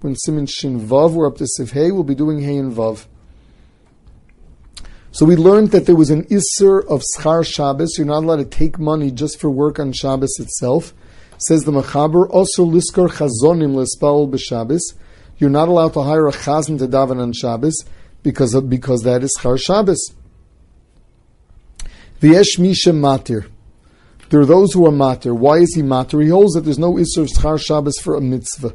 When Siman Shin Vav, we're up to Seif Hey, we'll be doing Hey and Vav. So we learned that there was an Isser of Schar Shabbos. You're not allowed to take money just for work on Shabbos itself. Says the Machaber, also Liskor Chazonim Lespaul b'Shabbos. You're not allowed to hire a Chazan to daven on Shabbos because of, because that is Schar Shabbos. V'yesh Misha Matir. There are those who are matir. Why is he matir? He holds that there's no Isser of Schar Shabbos for a mitzvah.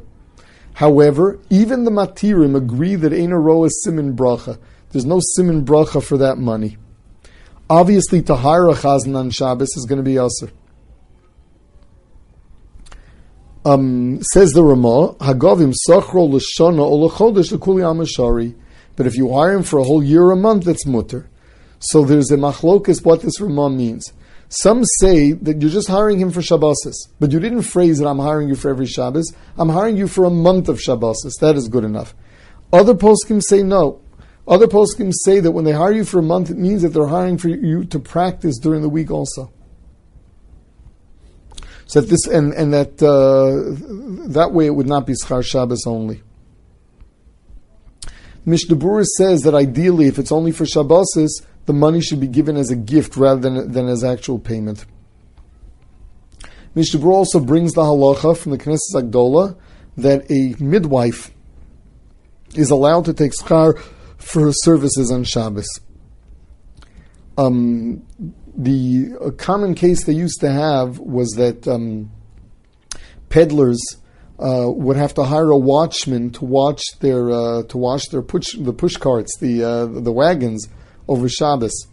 However, even the matirim agree that Ein Roa Simin Bracha. There's no Simin Bracha for that money. Obviously, to hire a Chazan on Shabbos is going to be Aser. Um, says the Ramah, Hagovim Sachro L'Shana or L'Chodesh L'Kuli Amashari. But if you hire him for a whole year or a month, that's mutter. So there's a machlokas what this Ramah means. Some say that you're just hiring him for Shabbosis, but you didn't phrase it, I'm hiring you for every Shabbos. I'm hiring you for a month of Shabbosis. That is good enough. Other poskim say no. Other poskim say that when they hire you for a month, it means that they're hiring for you to practice during the week also. So that this and and that uh, that way it would not be schar Shabbos only. Mishnah says that ideally, if it's only for Shabbosis, the money should be given as a gift rather than, than as actual payment. Mishnah also brings the halacha from the Knesset Agdola that a midwife is allowed to take schar for her services on Shabbos. Um, the common case they used to have was that um, peddlers uh, would have to hire a watchman to watch their uh, to watch their push the push carts, the uh, the wagons over Shabbos.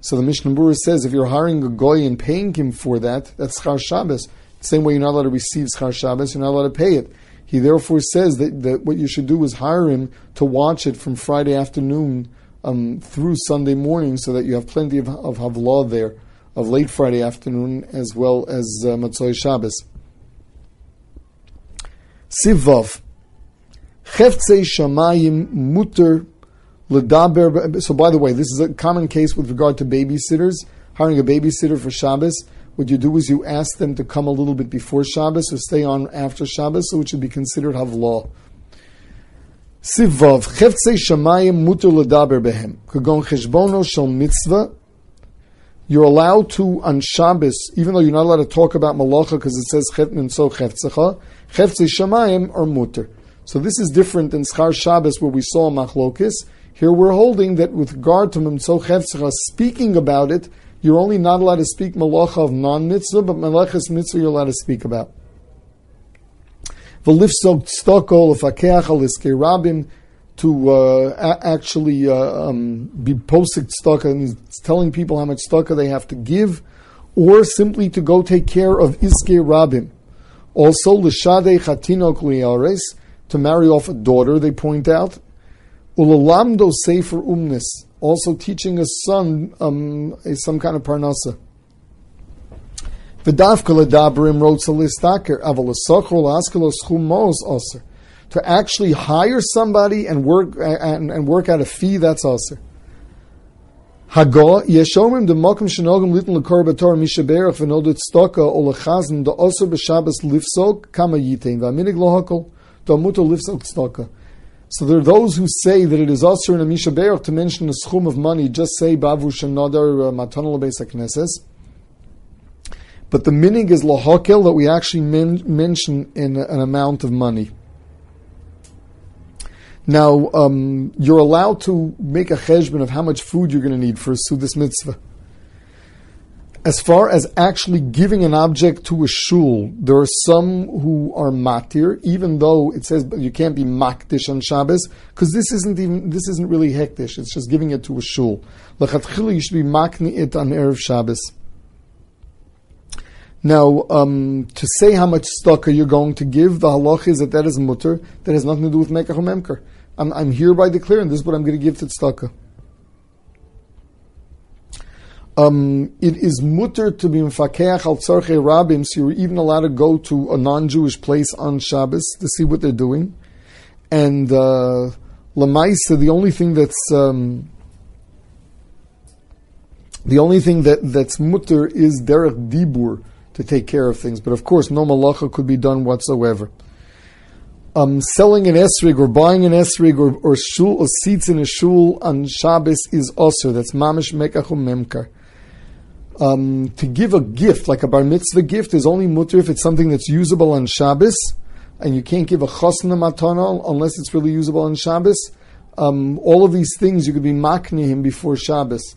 So the Mishnah Berurah says if you're hiring a goy and paying him for that, that's schar Shabbos. The same way you're not allowed to receive schar Shabbos, you're not allowed to pay it. He therefore says that, that what you should do is hire him to watch it from Friday afternoon um, through Sunday morning, so that you have plenty of, of havlah there, of late Friday afternoon as well as uh, Matzoi Shabbos. Sivav. Cheftzei Shamayim Mutter So, by the way, this is a common case with regard to babysitters. Hiring a babysitter for Shabbos, what you do is you ask them to come a little bit before Shabbos or stay on after Shabbos, so it should be considered havlaw. Sivav cheftzei shamayim muter ledaber behem kagon cheshbono shel mitzvah. You're allowed to on Shabbos, even though you're not allowed to talk about malacha because it says chetnin so cheftzecha. Cheftzei shamayim are muter. So this is different than schar Shabbos where we saw machlokis. Here we're holding that with regard to Chefzcha, speaking about it, you're only not allowed to speak malacha of non-mitzvah, but malachas mitzvah you're allowed to speak about. To uh, actually uh, um, be posting tzedakah, and telling people how much tzedakah they have to give, or simply to go take care of iske rabim. Also, l'shadei chatinok to marry off a daughter, they point out, Ulalamdo Sefer Umnis, also teaching a son um, some kind of parnasa. V'davka ledabrim wrote solistaker avalasochol askalos chumos oser. To actually hire somebody and work and, and work out a fee, that's oser. Hago yeshomim de mokum shenogim litn lekor bator mishaberach v'nodut stoka o lechazn oser b'shabas lifsok kama yitein v'aminig lohakol do muto lifsok stoka. So there are those who say that it is also in a Misha Be'er to mention a schum of money, just say Bavush and Nadar uh, Matanal Knesses. But the meaning is lahakel that we actually men- mention in an amount of money. Now, um, you're allowed to make a cheshbon of how much food you're going to need for a Sudas mitzvah as far as actually giving an object to a shul, there are some who are matir, even though it says you can't be makdish on Shabbos, because this isn't even this isn't really hektish. It's just giving it to a shul. Lachatchila, you should be makni it on erev Shabbos. Now, um, to say how much tzedakah you're going to give, the halach is that that is mutter. That has nothing to do with mekach memker. I'm, I'm hereby declaring this is what I'm going to give to tzedakah um, it is mutter to be mfakeach al tzarchei rabim, so you're even allowed to go to a non-Jewish place on Shabbos to see what they're doing. And uh, the only thing that's um, the only thing that, that's mutter is derech dibur to take care of things. But of course, no malacha could be done whatsoever. Um, selling an esrig or buying an esrig or, or shul or seats in a shul on Shabbos is also that's mamish mekachum memkar. Um, to give a gift like a bar mitzvah gift is only mutter if it's something that's usable on Shabbos, and you can't give a chosna matana unless it's really usable on Shabbos. Um, all of these things you could be makni him before Shabbos.